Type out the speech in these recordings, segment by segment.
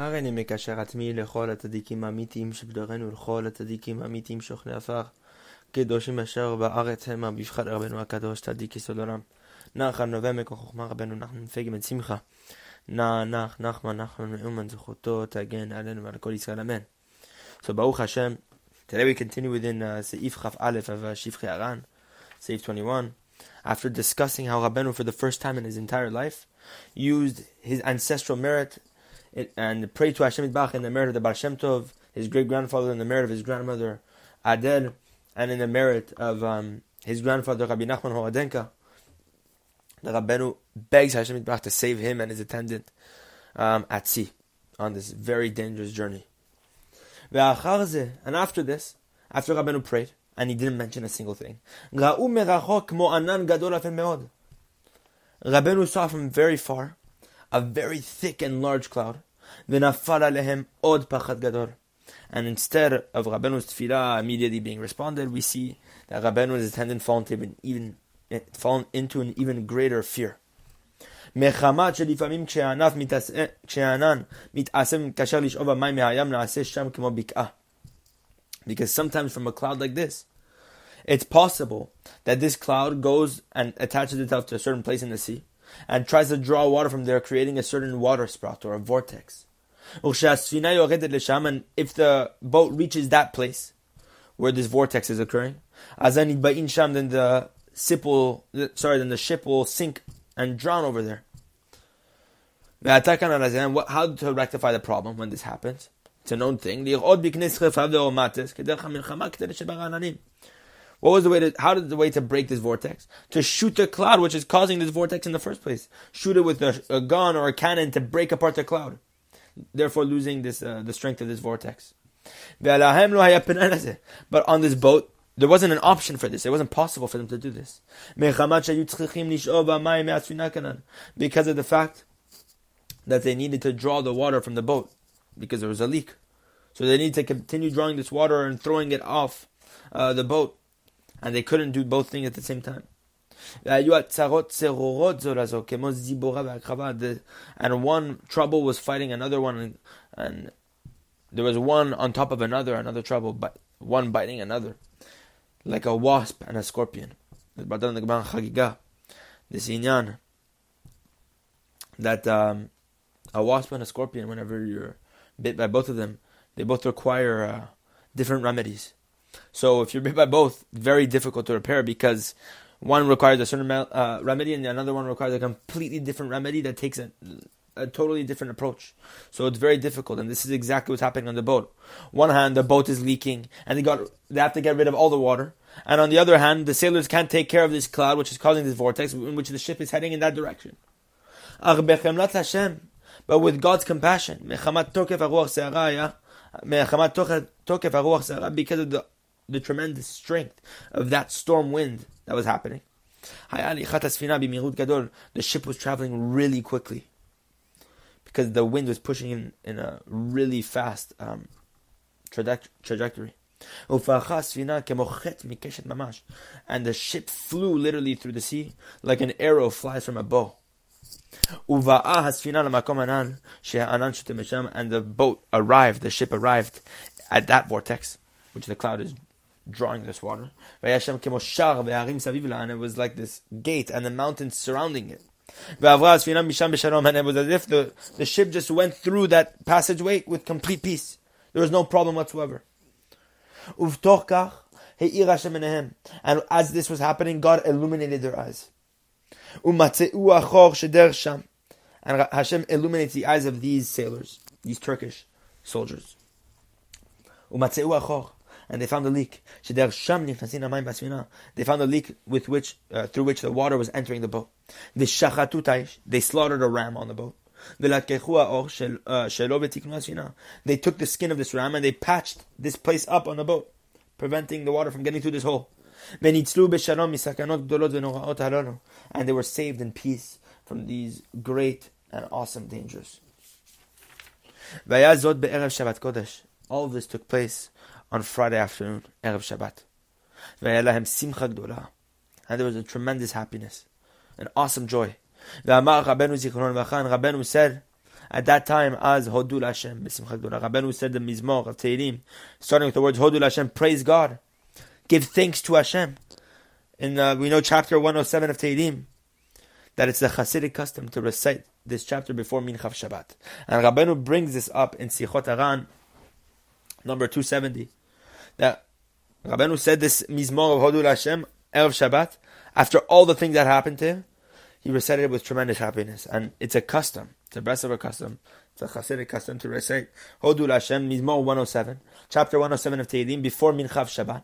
הריני מקשר עצמי לכל הצדיקים האמיתיים שבדורנו ולכל הצדיקים האמיתיים שוכני עפר. קדושים אשר בארץ המה בבחד רבנו הקדוש צדיק יסוד עולם. נח הנובע מכוח חוכמה רבנו נחמן פגי בן שמחה. נח נח נחמן נחמן מאומן זכותו תגן עלינו ועל כל ישראל אמן. So Baruch Hashem, today we continue within uh, Chaf Aleph of uh, Aran, Seif 21. After discussing how Rabbeinu, for the first time in his entire life, used his ancestral merit and pray to Hashem Bach in the merit of the Bar Tov, his great grandfather, in the merit of his grandmother Adel, and in the merit of um, his grandfather Rabbi Nachman Horodenka. The Rabbenu begs Hashem Bach to save him and his attendant um, at sea on this very dangerous journey. And after this, after Rabbenu prayed, and he didn't mention a single thing, Rabbenu saw from very far a very thick and large cloud. And instead of Rabbenu's tefillah immediately being responded, we see that Rabbenu's attendant fallen into an even, fallen into an even greater fear. מחמת שלפעמים כשהענן מתעשה מתקשר לשאוב המים מהים נעשה שם כמו בקעה. Because sometimes from a cloud like this, it's possible that this cloud goes and attaches itself to a certain place in the sea, and tries to draw water from there, creating a certain water spout or a vortex. And if the boat reaches that place where this vortex is occurring, then the ship will, sorry, then the ship will sink and drown over there. How to rectify the problem when this happens? It's a known thing. What was the way to, how did the way to break this vortex? To shoot the cloud which is causing this vortex in the first place. Shoot it with a, a gun or a cannon to break apart the cloud. Therefore losing this, uh, the strength of this vortex. But on this boat, there wasn't an option for this. It wasn't possible for them to do this. Because of the fact that they needed to draw the water from the boat because there was a leak. So they need to continue drawing this water and throwing it off uh, the boat and they couldn't do both things at the same time. And one trouble was fighting another one, and, and there was one on top of another, another trouble, but one biting another, like a wasp and a scorpion. This inyan that um, a wasp and a scorpion, whenever you're bit by both of them, they both require uh, different remedies. So if you're bit by both, very difficult to repair because one requires a certain uh, remedy and another one requires a completely different remedy that takes a, a totally different approach. So it's very difficult, and this is exactly what's happening on the boat. One hand, the boat is leaking, and they got they have to get rid of all the water. And on the other hand, the sailors can't take care of this cloud, which is causing this vortex, in which the ship is heading in that direction. But with God's compassion, because of the the tremendous strength of that storm wind that was happening. The ship was traveling really quickly because the wind was pushing in, in a really fast um, trajectory. And the ship flew literally through the sea like an arrow flies from a bow. And the boat arrived, the ship arrived at that vortex, which the cloud is drawing this water. And it was like this gate and the mountains surrounding it. And it was as if the, the ship just went through that passageway with complete peace. There was no problem whatsoever. And as this was happening, God illuminated their eyes. And Hashem illuminates the eyes of these sailors, these Turkish soldiers and they found a leak. They found a leak with which, uh, through which the water was entering the boat. They slaughtered a ram on the boat. Uh, they took the skin of this ram and they patched this place up on the boat, preventing the water from getting through this hole. And they were saved in peace from these great and awesome dangers. All of this took place on Friday afternoon, Erev Shabbat. And there was a tremendous happiness, an awesome joy. And Rabbeinu said, At that time, as Hodul Hashem, Rabbeinu said the Mizmor of Tehillim, starting with the words Hodul Hashem, praise God, give thanks to Hashem. In uh, we know chapter 107 of Tehillim, that it's the Hasidic custom to recite this chapter before Minchav Shabbat. And Rabbeinu brings this up in Sichot Aran, number 270, that Rabbeinu said this Mizmor of Hodul Hashem, Erev Shabbat, after all the things that happened to him, he recited it with tremendous happiness. And it's a custom. It's a Breslover custom. It's a Hasidic custom to recite Hodul Hashem, Mizmor 107, chapter 107 of Tehillim, before Minchav Shabbat.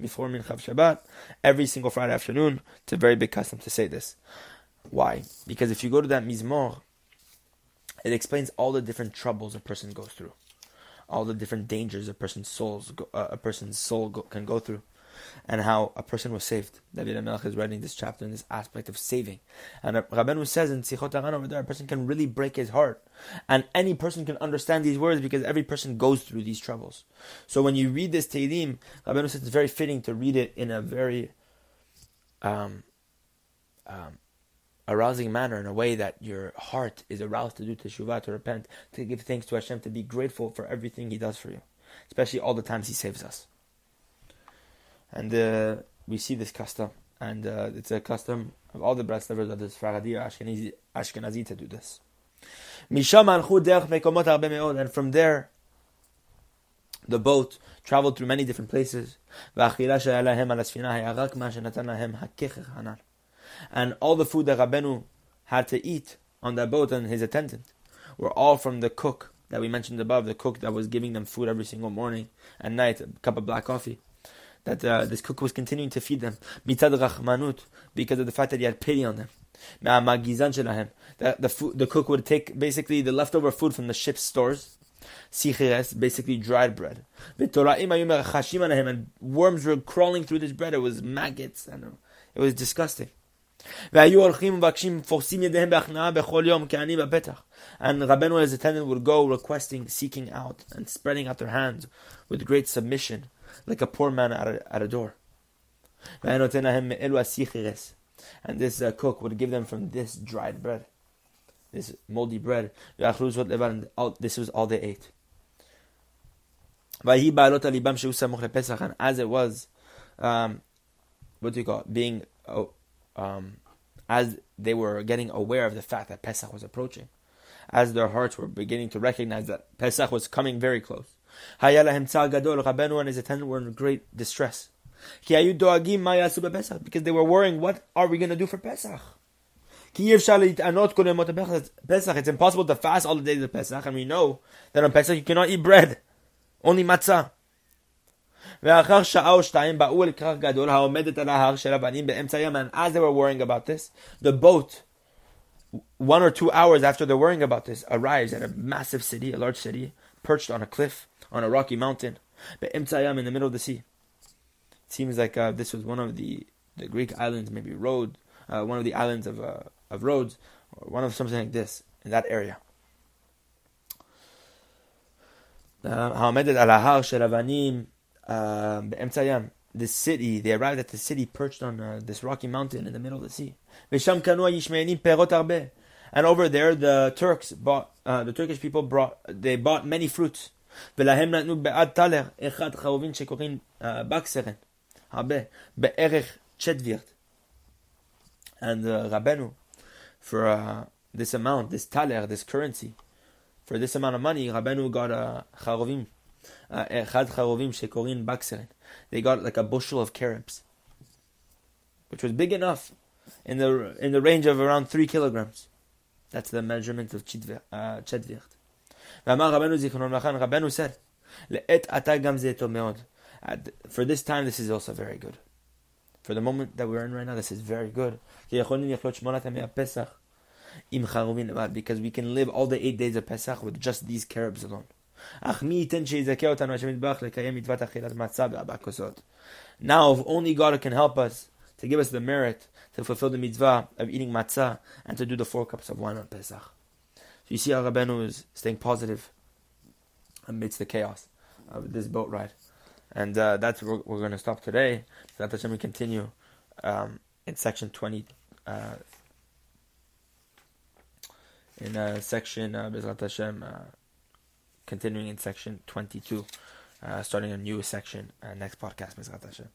Before Minchav Shabbat, every single Friday afternoon, it's a very big custom to say this. Why? Because if you go to that Mizmor, it explains all the different troubles a person goes through, all the different dangers a person's souls, uh, a person's soul go, can go through and how a person was saved. David HaMelech is writing this chapter in this aspect of saving. And Rabbeinu says in Sichot Aran over there, a person can really break his heart. And any person can understand these words because every person goes through these troubles. So when you read this Tehillim, Rabbeinu says it's very fitting to read it in a very um, um, arousing manner, in a way that your heart is aroused to do teshuvah, to repent, to give thanks to Hashem, to be grateful for everything He does for you, especially all the times He saves us and uh, we see this custom, and uh, it's a custom of all the Breslovers of the Sfaradi Ashkenazi, Ashkenazi to do this. And from there, the boat traveled through many different places. And all the food that Rabenu had to eat on that boat and his attendant were all from the cook that we mentioned above, the cook that was giving them food every single morning and night, a cup of black coffee that uh, this cook was continuing to feed them mitad rachmanut because of the fact that he had pity on them. The, the, food, the cook would take basically the leftover food from the ship's stores, sichires, basically dried bread. And worms were crawling through this bread. It was maggots and it was disgusting. And Rabbeinu and his attendant would go requesting, seeking out, and spreading out their hands with great submission like a poor man at a, at a door. And this uh, cook would give them from this dried bread, this moldy bread. This was all they ate. And as it was, um, what do you call it? Being, oh, um, as they were getting aware of the fact that Pesach was approaching, as their hearts were beginning to recognize that Pesach was coming very close. Rabbeinu and his attendant were in great distress. Because they were worrying, what are we going to do for Pesach? Pesach? It's impossible to fast all the days of Pesach, and we know that on Pesach you cannot eat bread, only matzah. And as they were worrying about this, the boat, one or two hours after they're worrying about this, arrives at a massive city, a large city, perched on a cliff on a rocky mountain, but Imtzayam in the middle of the sea. It seems like uh, this was one of the, the Greek islands, maybe Rhodes, uh, one of the islands of uh, of Rhodes, or one of something like this in that area. העומדת על ההר של אבנים um, the city. They arrived at the city perched on uh, this rocky mountain in the middle of the sea. And over there, the Turks bought, uh, the Turkish people brought, they bought many fruits. Uh, and uh, Rabenu, for uh, this amount, this taler, this currency, for this amount of money, Rabenu got uh, a charuvim, uh, they got like a bushel of carobs, which was big enough, in the in the range of around three kilograms. That's the measurement of uh, chedvicht. V'amar said, uh, For this time, this is also very good. For the moment that we're in right now, this is very good. Because we can live all the eight days of Pesach with just these carobs alone. אך מי ייתן שיזכה אותנו השם יתברך לקיים מצוות אכילת מצה בארבע כוסות. Now, if only God can help us to give us the merit to fulfill the mitzvah of eating matzah and to do the four cups of wine on Pesach. You see how Rabbeinu is staying positive amidst the chaos of this boat ride. And uh, that's where we're going to stop today. So that we continue um, in section 20, uh, in uh, section uh, Bezrat Hashem, uh, continuing in section 22, uh, starting a new section uh, next podcast Bezrat Hashem.